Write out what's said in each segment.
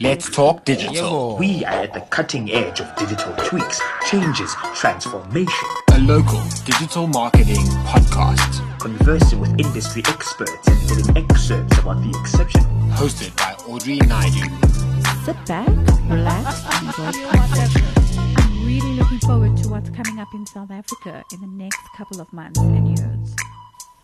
Let's talk digital. We are at the cutting edge of digital tweaks, changes, transformation, A local digital marketing podcast conversing with industry experts and getting excerpts about the exceptional. hosted by Audrey Naidu. Sit back, relax, and enjoy the. I'm really looking forward to what's coming up in South Africa in the next couple of months and years.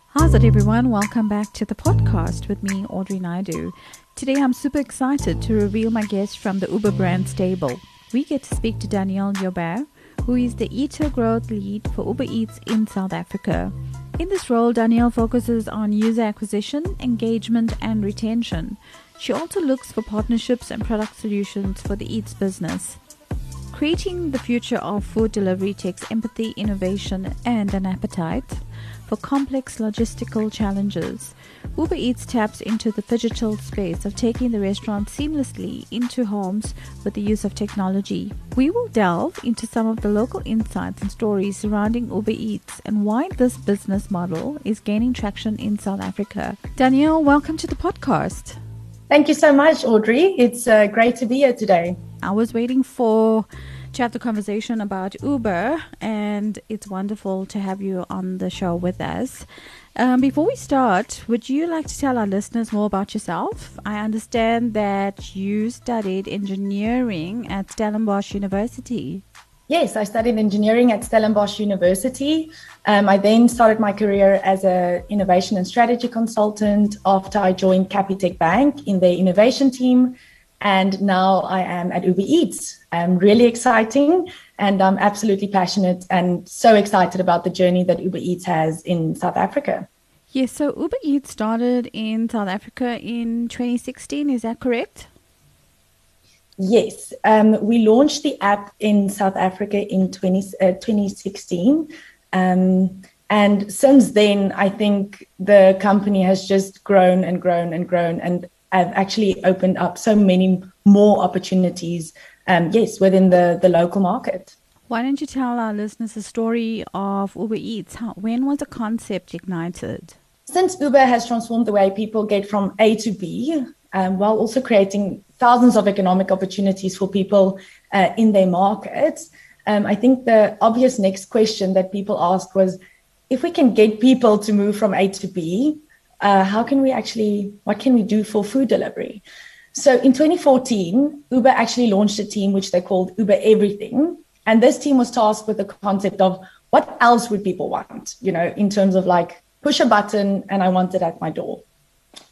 How's it, everyone? Welcome back to the podcast with me, Audrey Naidu. Today, I'm super excited to reveal my guest from the Uber brand stable. We get to speak to Daniele Joubert, who is the Eater Growth Lead for Uber Eats in South Africa. In this role, Danielle focuses on user acquisition, engagement, and retention. She also looks for partnerships and product solutions for the Eats business. Creating the future of food delivery takes empathy, innovation, and an appetite for complex logistical challenges. Uber Eats taps into the phygital space of taking the restaurant seamlessly into homes with the use of technology. We will delve into some of the local insights and stories surrounding Uber Eats and why this business model is gaining traction in South Africa. Daniele, welcome to the podcast. Thank you so much, Audrey. It's uh, great to be here today. I was waiting for to have the conversation about Uber, and it's wonderful to have you on the show with us. Um, before we start, would you like to tell our listeners more about yourself? I understand that you studied engineering at Stellenbosch University. Yes, I studied engineering at Stellenbosch University. Um, I then started my career as an innovation and strategy consultant after I joined Capitec Bank in their innovation team. And now I am at Uber Eats. Um, really exciting. And I'm absolutely passionate and so excited about the journey that Uber Eats has in South Africa. Yes, so Uber Eats started in South Africa in 2016, is that correct? Yes, um, we launched the app in South Africa in 20, uh, 2016. Um, and since then, I think the company has just grown and grown and grown and have actually opened up so many more opportunities, um, yes, within the, the local market. Why don't you tell our listeners the story of Uber Eats? How, when was the concept ignited? Since Uber has transformed the way people get from A to B, um, while also creating thousands of economic opportunities for people uh, in their markets, um, I think the obvious next question that people asked was if we can get people to move from A to B, uh, how can we actually, what can we do for food delivery? So in 2014, Uber actually launched a team which they called Uber Everything. And this team was tasked with the concept of what else would people want, you know, in terms of like push a button and I want it at my door.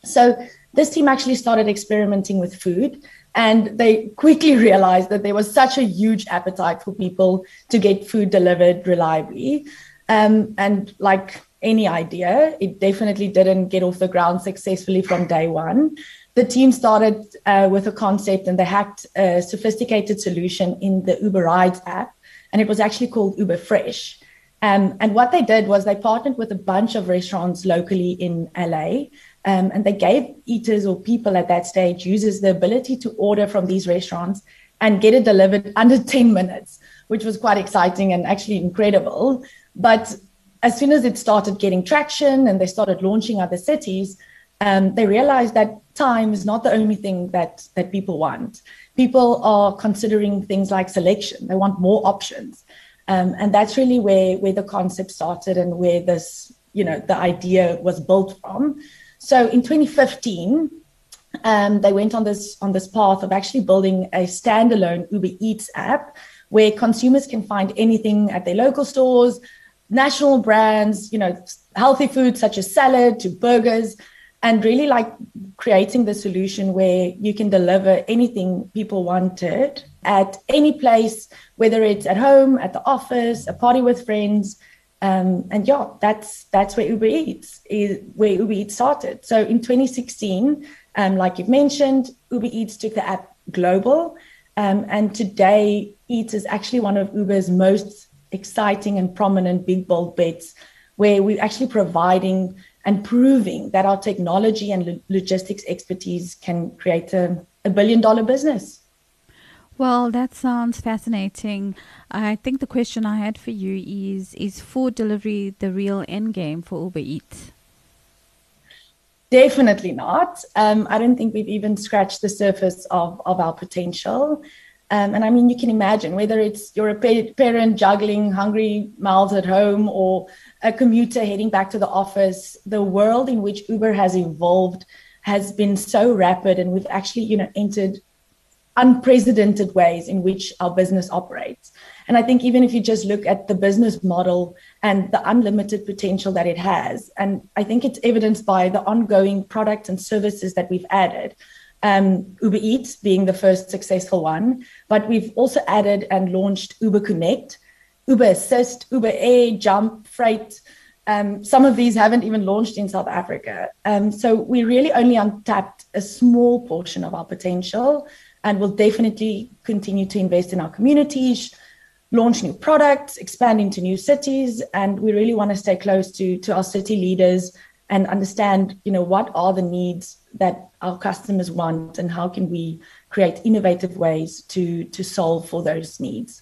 So this team actually started experimenting with food and they quickly realized that there was such a huge appetite for people to get food delivered reliably. Um, and like any idea, it definitely didn't get off the ground successfully from day one. The team started uh, with a concept and they hacked a sophisticated solution in the Uber Rides app, and it was actually called Uber Fresh. Um, and what they did was they partnered with a bunch of restaurants locally in LA, um, and they gave eaters or people at that stage, users, the ability to order from these restaurants and get it delivered under 10 minutes, which was quite exciting and actually incredible. But as soon as it started getting traction and they started launching other cities, um, they realized that time is not the only thing that that people want. People are considering things like selection; they want more options, um, and that's really where where the concept started and where this you know the idea was built from. So in 2015, um, they went on this on this path of actually building a standalone Uber Eats app where consumers can find anything at their local stores, national brands, you know, healthy foods such as salad to burgers, and really like creating the solution where you can deliver anything people wanted at any place, whether it's at home, at the office, a party with friends. Um, and yeah, that's that's where Uber Eats is where Uber Eats started. So in 2016, um, like you've mentioned, Uber Eats took the app global, um, and today Eats is actually one of Uber's most exciting and prominent big bold bets, where we're actually providing and proving that our technology and lo- logistics expertise can create a, a billion dollar business. Well, that sounds fascinating. I think the question I had for you is Is food delivery the real end game for Uber Eats? Definitely not. Um, I don't think we've even scratched the surface of, of our potential. Um, and I mean, you can imagine whether it's you're a parent juggling hungry mouths at home or a commuter heading back to the office, the world in which Uber has evolved has been so rapid, and we've actually, you know, entered unprecedented ways in which our business operates. And I think even if you just look at the business model and the unlimited potential that it has, and I think it's evidenced by the ongoing products and services that we've added. Um, Uber Eats being the first successful one, but we've also added and launched Uber Connect, Uber Assist, Uber Air, Jump, Freight. Um, some of these haven't even launched in South Africa. Um, so we really only untapped a small portion of our potential and will definitely continue to invest in our communities, launch new products, expand into new cities, and we really want to stay close to to our city leaders and understand, you know, what are the needs that our customers want and how can we create innovative ways to to solve for those needs.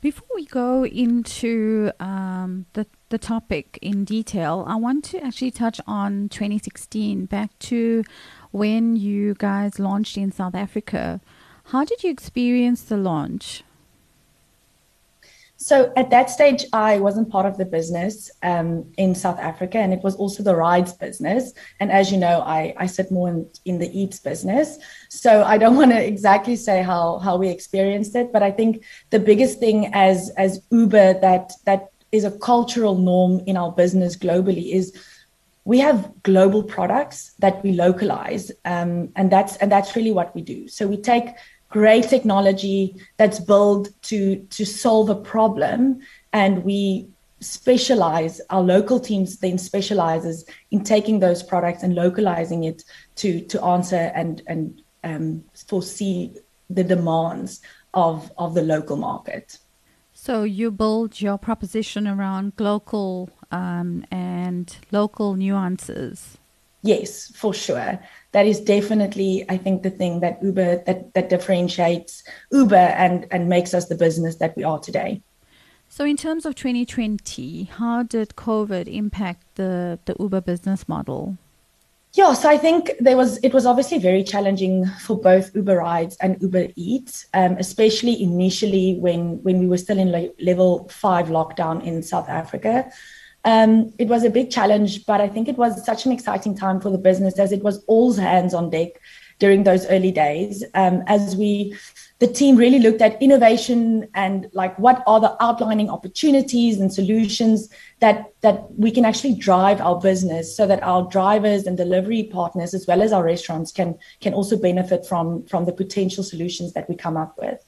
Before we go into um, the the topic in detail, I want to actually touch on 2016, back to when you guys launched in South Africa. How did you experience the launch? So at that stage, I wasn't part of the business um, in South Africa, and it was also the rides business. And as you know, I, I sit more in, in the eats business. So I don't want to exactly say how how we experienced it, but I think the biggest thing as as Uber that that is a cultural norm in our business globally is we have global products that we localize, um, and that's and that's really what we do. So we take great technology that's built to to solve a problem. And we specialize our local teams then specializes in taking those products and localizing it to to answer and and um, foresee the demands of of the local market. So you build your proposition around local um, and local nuances yes for sure that is definitely, I think, the thing that Uber that that differentiates Uber and and makes us the business that we are today. So, in terms of 2020, how did COVID impact the the Uber business model? Yeah, so I think there was it was obviously very challenging for both Uber Rides and Uber Eats, um, especially initially when when we were still in level five lockdown in South Africa. Um, it was a big challenge, but I think it was such an exciting time for the business as it was all hands on deck during those early days. Um, as we, the team really looked at innovation and like what are the outlining opportunities and solutions that that we can actually drive our business so that our drivers and delivery partners as well as our restaurants can can also benefit from from the potential solutions that we come up with.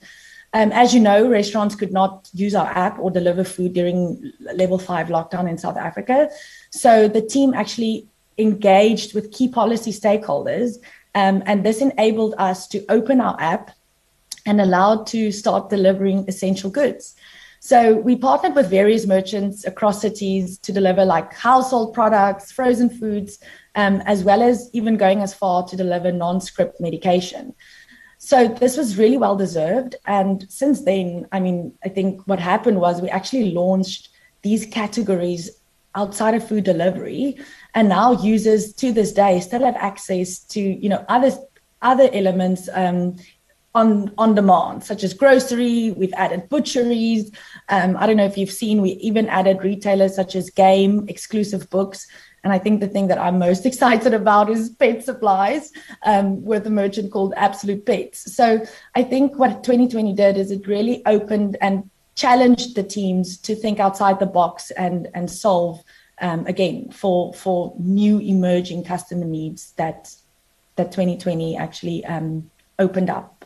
Um, as you know, restaurants could not use our app or deliver food during level five lockdown in South Africa. So the team actually engaged with key policy stakeholders, um, and this enabled us to open our app and allowed to start delivering essential goods. So we partnered with various merchants across cities to deliver like household products, frozen foods, um, as well as even going as far to deliver non-script medication. So this was really well deserved. And since then, I mean, I think what happened was we actually launched these categories outside of food delivery. And now users to this day still have access to, you know, other other elements um, on on demand, such as grocery. We've added butcheries. Um, I don't know if you've seen. We even added retailers such as game, exclusive books, and I think the thing that I'm most excited about is pet supplies um, with a merchant called Absolute Pets. So I think what 2020 did is it really opened and challenged the teams to think outside the box and and solve um, again for for new emerging customer needs that that 2020 actually um, opened up.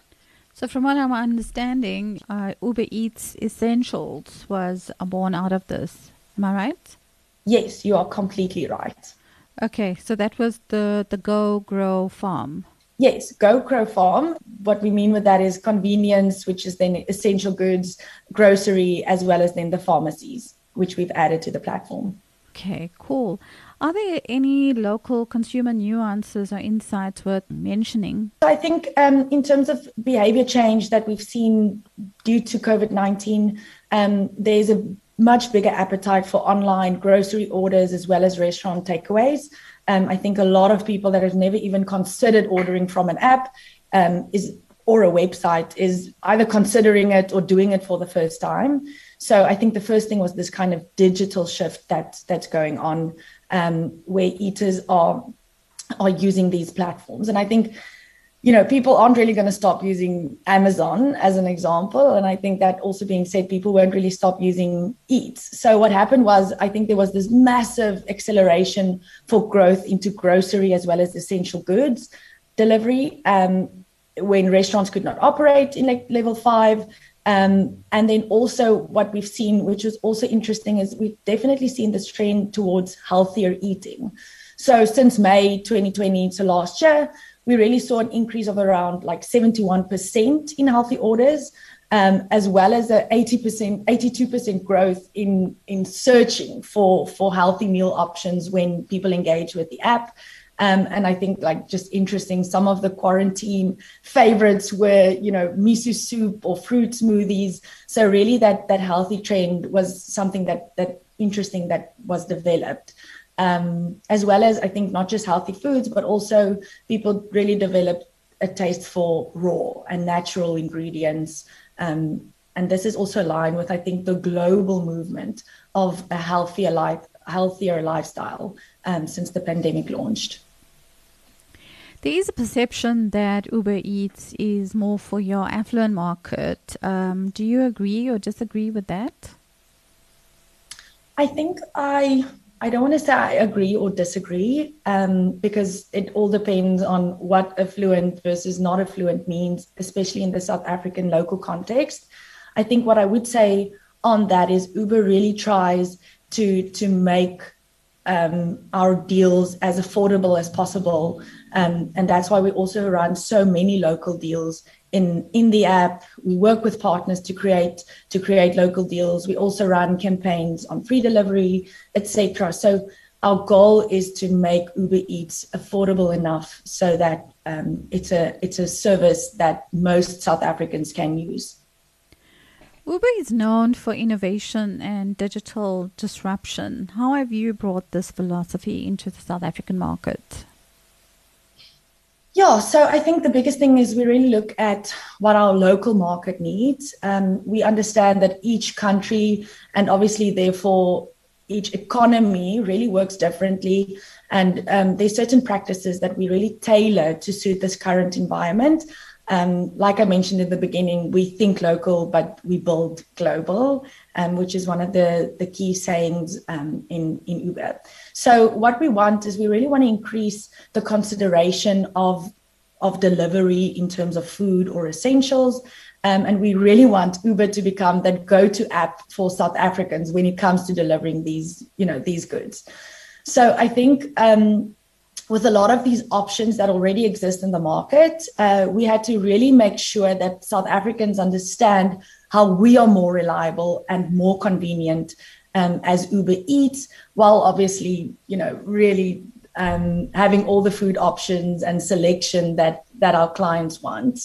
So, from what I'm understanding, uh, Uber Eats Essentials was born out of this. Am I right? Yes, you are completely right. Okay, so that was the the Go Grow Farm. Yes, Go Grow Farm. What we mean with that is convenience, which is then essential goods, grocery, as well as then the pharmacies, which we've added to the platform. Okay, cool. Are there any local consumer nuances or insights worth mentioning? I think, um, in terms of behavior change that we've seen due to COVID 19, um, there's a much bigger appetite for online grocery orders as well as restaurant takeaways. Um, I think a lot of people that have never even considered ordering from an app um, is or a website is either considering it or doing it for the first time. So I think the first thing was this kind of digital shift that that's going on, um, where eaters are are using these platforms, and I think you know, people aren't really going to stop using Amazon as an example. And I think that also being said, people won't really stop using Eats. So what happened was, I think there was this massive acceleration for growth into grocery as well as essential goods delivery um, when restaurants could not operate in like level five. Um, and then also what we've seen, which is also interesting, is we've definitely seen this trend towards healthier eating. So since May 2020 so last year, we really saw an increase of around like 71% in healthy orders, um, as well as a 80%, 82% growth in, in searching for, for healthy meal options when people engage with the app. Um, and I think like just interesting, some of the quarantine favorites were, you know, miso soup or fruit smoothies. So really that that healthy trend was something that that interesting that was developed um, as well as I think not just healthy foods, but also people really develop a taste for raw and natural ingredients. Um, and this is also aligned with I think the global movement of a healthier life, healthier lifestyle um, since the pandemic launched. There is a perception that Uber Eats is more for your affluent market. Um, do you agree or disagree with that? I think I I don't want to say I agree or disagree um, because it all depends on what affluent versus not affluent means, especially in the South African local context. I think what I would say on that is Uber really tries to to make um, our deals as affordable as possible, um, and that's why we also run so many local deals in in the app we work with partners to create to create local deals we also run campaigns on free delivery etc so our goal is to make uber eats affordable enough so that um, it's a it's a service that most south africans can use Uber is known for innovation and digital disruption. How have you brought this philosophy into the South African market? Yeah, so I think the biggest thing is we really look at what our local market needs. Um, we understand that each country and obviously, therefore, each economy really works differently. And um, there's certain practices that we really tailor to suit this current environment. Um, like I mentioned in the beginning, we think local, but we build global, um, which is one of the, the key sayings um, in, in Uber. So what we want is we really want to increase the consideration of of delivery in terms of food or essentials. Um, and we really want Uber to become that go-to app for South Africans when it comes to delivering these, you know, these goods. So I think um, with a lot of these options that already exist in the market, uh, we had to really make sure that South Africans understand how we are more reliable and more convenient um, as Uber Eats, while obviously, you know, really um, having all the food options and selection that that our clients want.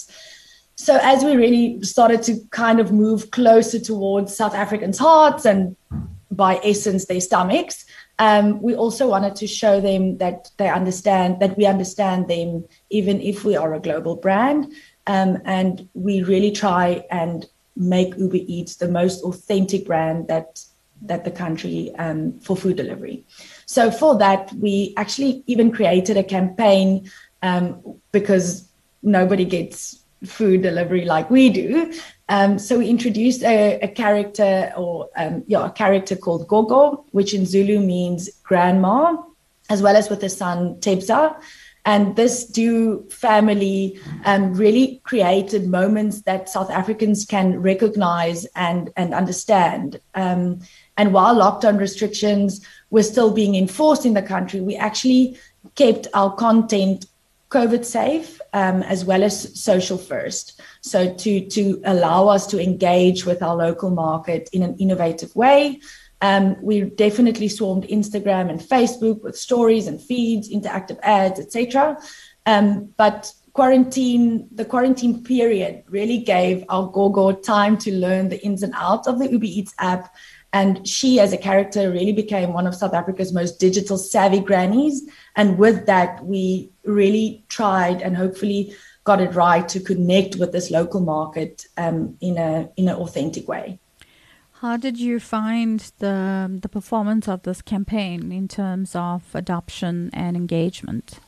So as we really started to kind of move closer towards South Africans' hearts and by essence their stomachs, um, we also wanted to show them that they understand that we understand them even if we are a global brand. Um, and we really try and make Uber Eats the most authentic brand that that the country um, for food delivery. So for that, we actually even created a campaign um, because nobody gets food delivery like we do. Um, so we introduced a, a character or um, yeah, a character called Gogo, which in Zulu means grandma, as well as with the son Tebza. And this do family um, really created moments that South Africans can recognize and, and understand. Um, and while lockdown restrictions were still being enforced in the country, we actually kept our content COVID safe um, as well as social first. So to to allow us to engage with our local market in an innovative way. Um, we definitely swarmed Instagram and Facebook with stories and feeds, interactive ads, etc. Um, but quarantine, the quarantine period really gave our Gogo time to learn the ins and outs of the Uber Eats app And she, as a character, really became one of South Africa's most digital savvy grannies. And with that, we really tried and hopefully got it right to connect with this local market um, in a in an authentic way. How did you find the the performance of this campaign in terms of adoption and engagement?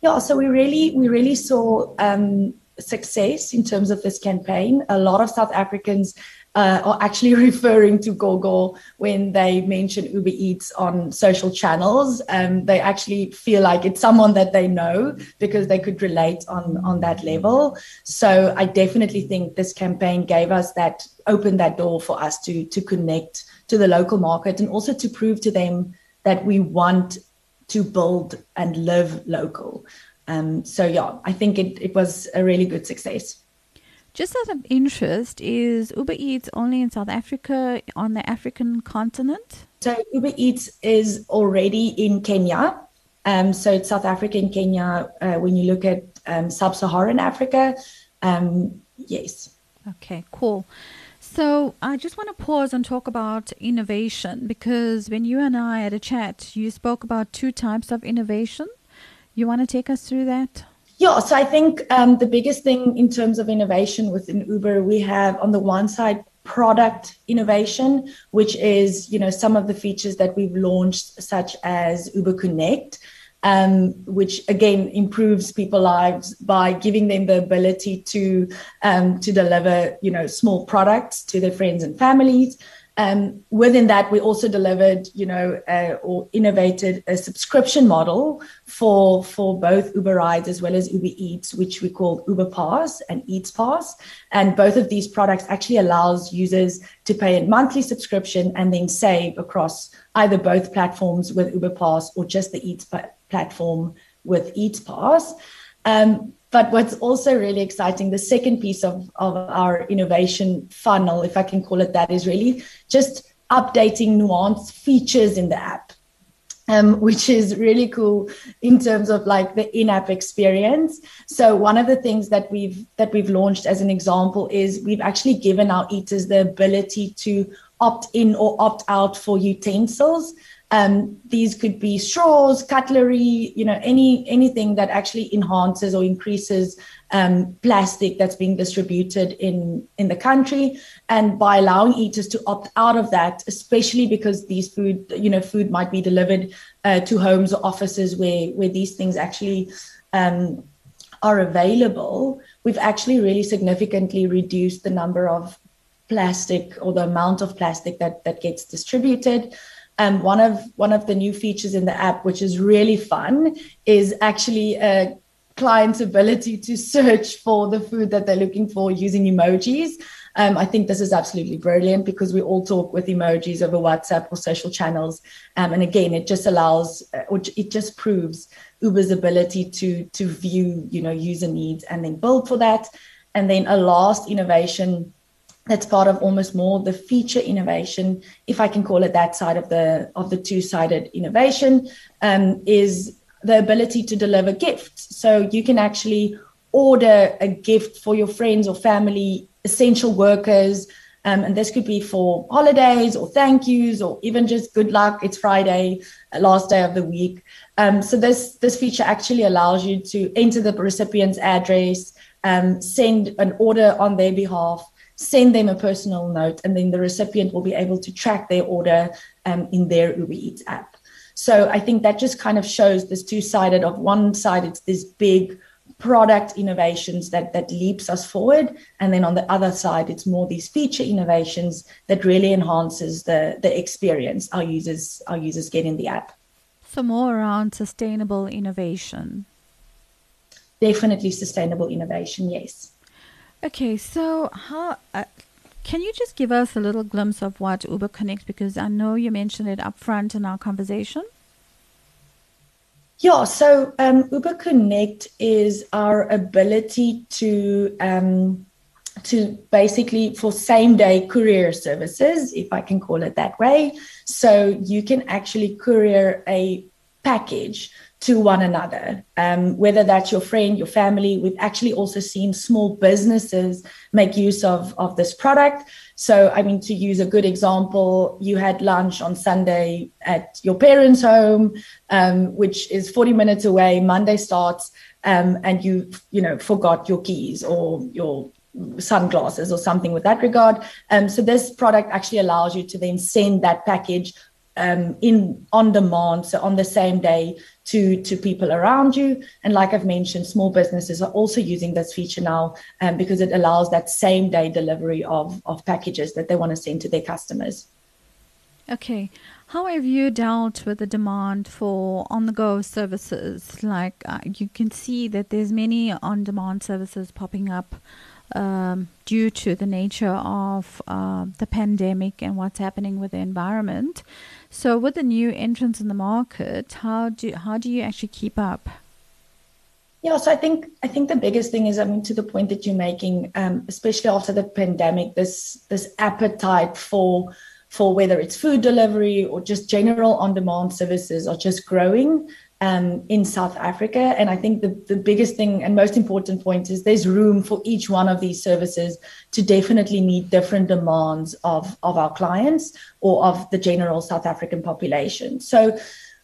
Yeah, so we really we really saw um, success in terms of this campaign. A lot of South Africans uh, are actually referring to GoGo when they mention Uber Eats on social channels. Um, they actually feel like it's someone that they know because they could relate on, on that level. So I definitely think this campaign gave us that, opened that door for us to, to connect to the local market and also to prove to them that we want to build and live local. Um, so yeah, I think it, it was a really good success. Just out of interest, is Uber Eats only in South Africa on the African continent? So Uber Eats is already in Kenya. Um, so it's South Africa and Kenya. Uh, when you look at um, sub-Saharan Africa, um, yes. Okay, cool. So I just want to pause and talk about innovation because when you and I had a chat, you spoke about two types of innovation. You want to take us through that? Yeah, so I think um, the biggest thing in terms of innovation within Uber, we have on the one side product innovation, which is you know some of the features that we've launched, such as Uber Connect. Um, which again improves people's lives by giving them the ability to um, to deliver you know small products to their friends and families um, within that, we also delivered, you know, uh, or innovated a subscription model for for both Uber Rides as well as Uber Eats, which we call Uber Pass and Eats Pass. And both of these products actually allows users to pay a monthly subscription and then save across either both platforms with Uber Pass or just the Eats platform with Eats Pass. Um, but what's also really exciting, the second piece of, of our innovation funnel, if I can call it that, is really just updating nuanced features in the app. Um, which is really cool in terms of like the in-app experience. So one of the things that we've that we've launched as an example is we've actually given our eaters the ability to opt in or opt out for utensils. Um, these could be straws, cutlery, you know, any anything that actually enhances or increases um, plastic that's being distributed in in the country. And by allowing eaters to opt out of that, especially because these food, you know, food might be delivered uh, to homes or offices where where these things actually um, are available, we've actually really significantly reduced the number of plastic or the amount of plastic that that gets distributed. Um, one of one of the new features in the app, which is really fun, is actually a client's ability to search for the food that they're looking for using emojis. Um, I think this is absolutely brilliant because we all talk with emojis over WhatsApp or social channels, um, and again, it just allows, uh, or it just proves Uber's ability to to view, you know, user needs and then build for that. And then a last innovation that's part of almost more the feature innovation, if I can call it that side of the of the two-sided innovation, um, is the ability to deliver gifts. So you can actually order a gift for your friends or family, essential workers, um, and this could be for holidays or thank yous or even just good luck. It's Friday, last day of the week. Um, so this this feature actually allows you to enter the recipient's address, um, send an order on their behalf, send them a personal note, and then the recipient will be able to track their order um, in their Uber Eats app. So I think that just kind of shows this two sided of one side, it's this big product innovations that that leaps us forward. And then on the other side it's more these feature innovations that really enhances the the experience our users our users get in the app. So more around sustainable innovation. Definitely sustainable innovation yes Okay, so how uh, can you just give us a little glimpse of what Uber Connect because I know you mentioned it up front in our conversation. Yeah, so um, Uber Connect is our ability to um, to basically for same day courier services, if I can call it that way. So you can actually courier a package to one another, um, whether that's your friend, your family. We've actually also seen small businesses make use of, of this product. So, I mean, to use a good example, you had lunch on Sunday at your parents' home, um, which is 40 minutes away. Monday starts, um, and you, you know, forgot your keys or your sunglasses or something with that regard. Um, so this product actually allows you to then send that package um, in on demand, so on the same day to to people around you. And like I've mentioned, small businesses are also using this feature now um, because it allows that same day delivery of of packages that they want to send to their customers. Okay. How have you dealt with the demand for on-the-go services? Like uh, you can see that there's many on-demand services popping up um, due to the nature of uh, the pandemic and what's happening with the environment. So, with the new entrants in the market, how do how do you actually keep up? Yeah, so I think I think the biggest thing is, I mean, to the point that you're making, um, especially after the pandemic, this this appetite for for whether it's food delivery or just general on-demand services are just growing um, in South Africa. And I think the, the biggest thing and most important point is there's room for each one of these services to definitely meet different demands of, of our clients or of the general South African population. So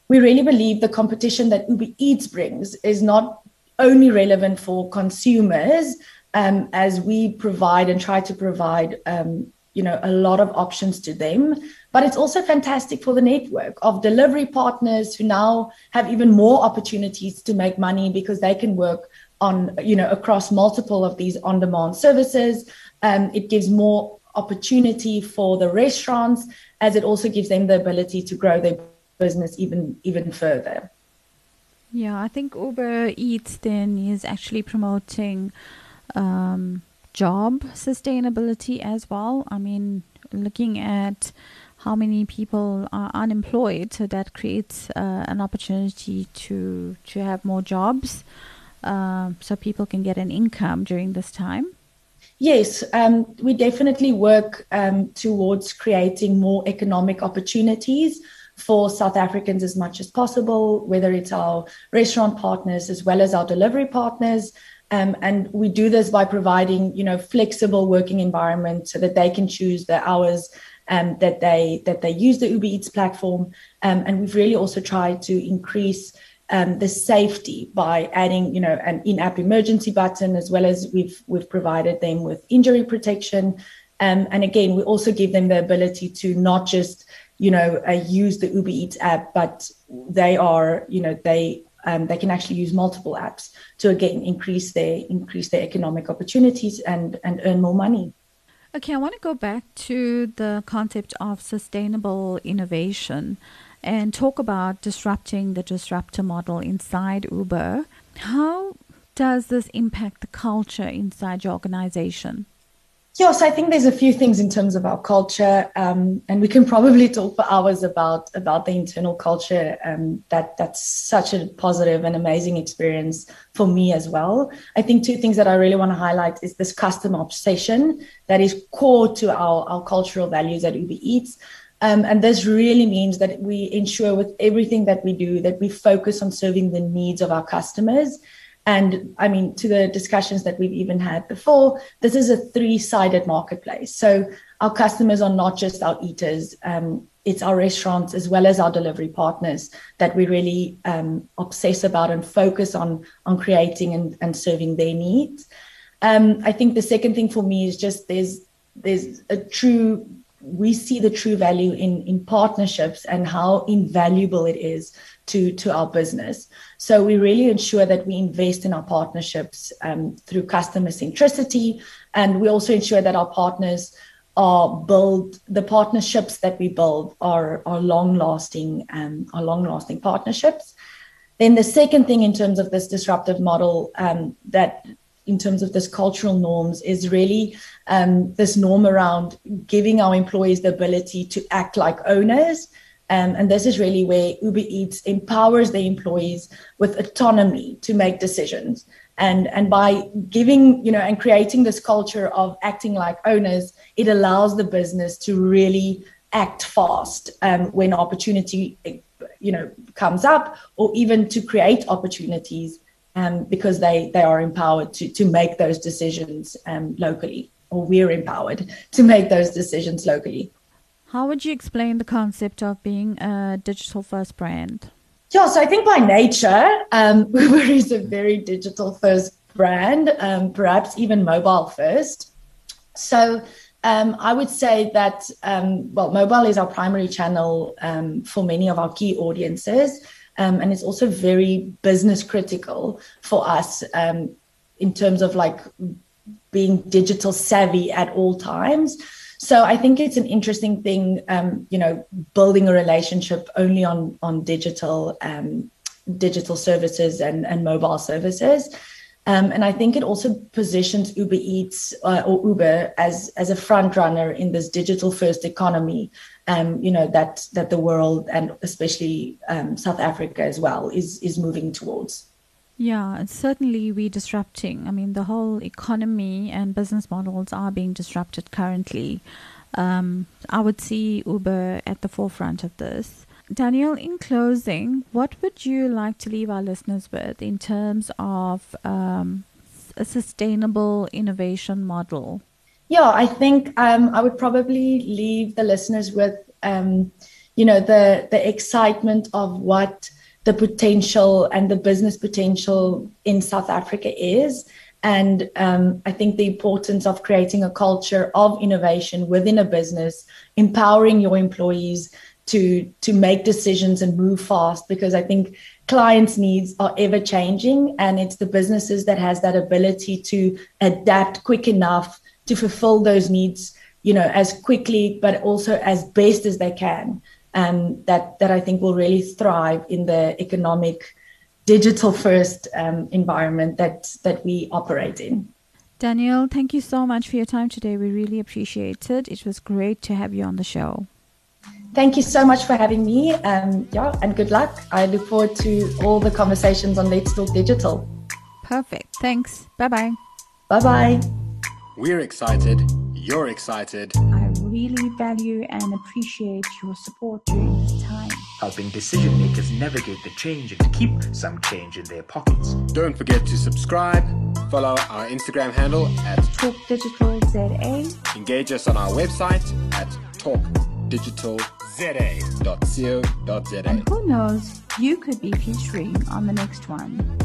we really believe the competition that Uber Eats brings is not only relevant for consumers um, as we provide and try to provide um, you know a lot of options to them but it's also fantastic for the network of delivery partners who now have even more opportunities to make money because they can work on, you know, across multiple of these on demand services. Um, it gives more opportunity for the restaurants as it also gives them the ability to grow their business even even further. Yeah, I think Uber Eats then is actually promoting um, job sustainability as well. I mean, looking at how many people are unemployed. So that creates uh, an opportunity to to have more jobs, uh, so people can get an income during this time. Yes, um, we definitely work um, towards creating more economic opportunities for South Africans as much as possible, whether it's our restaurant partners as well as our delivery partners. Um, and we do this by providing, you know, flexible working environment so that they can choose the hours um, that they that they use the Uber Eats platform, um, and we've really also tried to increase um, the safety by adding, you know, an in-app emergency button, as well as we've we've provided them with injury protection, um, and again, we also give them the ability to not just, you know, uh, use the Uber Eats app, but they are, you know, they um, they can actually use multiple apps to again increase their increase their economic opportunities and and earn more money. Okay, I want to go back to the concept of sustainable innovation and talk about disrupting the disruptor model inside Uber. How does this impact the culture inside your organization? Yes, I think there's a few things in terms of our culture, um, and we can probably talk for hours about about the internal culture. Um, that that's such a positive and amazing experience for me as well. I think two things that I really want to highlight is this customer obsession that is core to our our cultural values at Uber Eats. Um, and this really means that we ensure with everything that we do that we focus on serving the needs of our customers and I mean, to the discussions that we've even had before, this is a three sided marketplace. So our customers are not just our eaters, um, it's our restaurants as well as our delivery partners that we really um, obsess about and focus on, on creating and, and serving their needs. Um, I think the second thing for me is just there's there's a true we see the true value in in partnerships and how invaluable it is to to our business. So we really ensure that we invest in our partnerships um, through customer centricity, and we also ensure that our partners are build the partnerships that we build are are long lasting um, are long lasting partnerships. Then the second thing in terms of this disruptive model um, that in terms of this cultural norms is really um, this norm around giving our employees the ability to act like owners um, and this is really where Uber Eats empowers the employees with autonomy to make decisions. And, and by giving, you know, and creating this culture of acting like owners, it allows the business to really act fast um, when opportunity you know comes up, or even to create opportunities um, because they they are empowered to to make those decisions um, locally, or we're empowered to make those decisions locally. How would you explain the concept of being a digital first brand? Yeah, so I think by nature, um, Uber is a very digital first brand, um, perhaps even mobile first. So um, I would say that, um, well, mobile is our primary channel um, for many of our key audiences. Um, and it's also very business critical for us um, in terms of like being digital savvy at all times. So I think it's an interesting thing, um, you know, building a relationship only on on digital digital services and, and mobile services. Um, and I think it also positions Uber Eats uh, or Uber as as a front runner in this digital first economy. Um, you know that that the world and especially um, South Africa as well is is moving towards. Yeah, certainly we're disrupting. I mean, the whole economy and business models are being disrupted currently. Um, I would see Uber at the forefront of this. Daniel, in closing, what would you like to leave our listeners with in terms of um, a sustainable innovation model? Yeah, I think um, I would probably leave the listeners with, um, you know, the the excitement of what the potential and the business potential in South Africa is. And um, I think the importance of creating a culture of innovation within a business, empowering your employees, to to make decisions and move fast because I think clients' needs are ever changing, and it's the businesses that has that ability to adapt quick enough to fulfill those needs, you know, as quickly but also as best as they can. Um, that that I think will really thrive in the economic, digital first um, environment that that we operate in. Daniele, thank you so much for your time today. We really appreciate it. It was great to have you on the show. Thank you so much for having me. Um, yeah, and good luck. I look forward to all the conversations on Let's Talk Digital. Perfect. Thanks. Bye bye. Bye bye. We're excited. You're excited. I really value and appreciate your support during this time. Helping decision makers navigate the change and keep some change in their pockets. Don't forget to subscribe, follow our Instagram handle at Talk Digital ZA. Engage us on our website at talkdigitalza.co.za. And who knows, you could be featuring on the next one.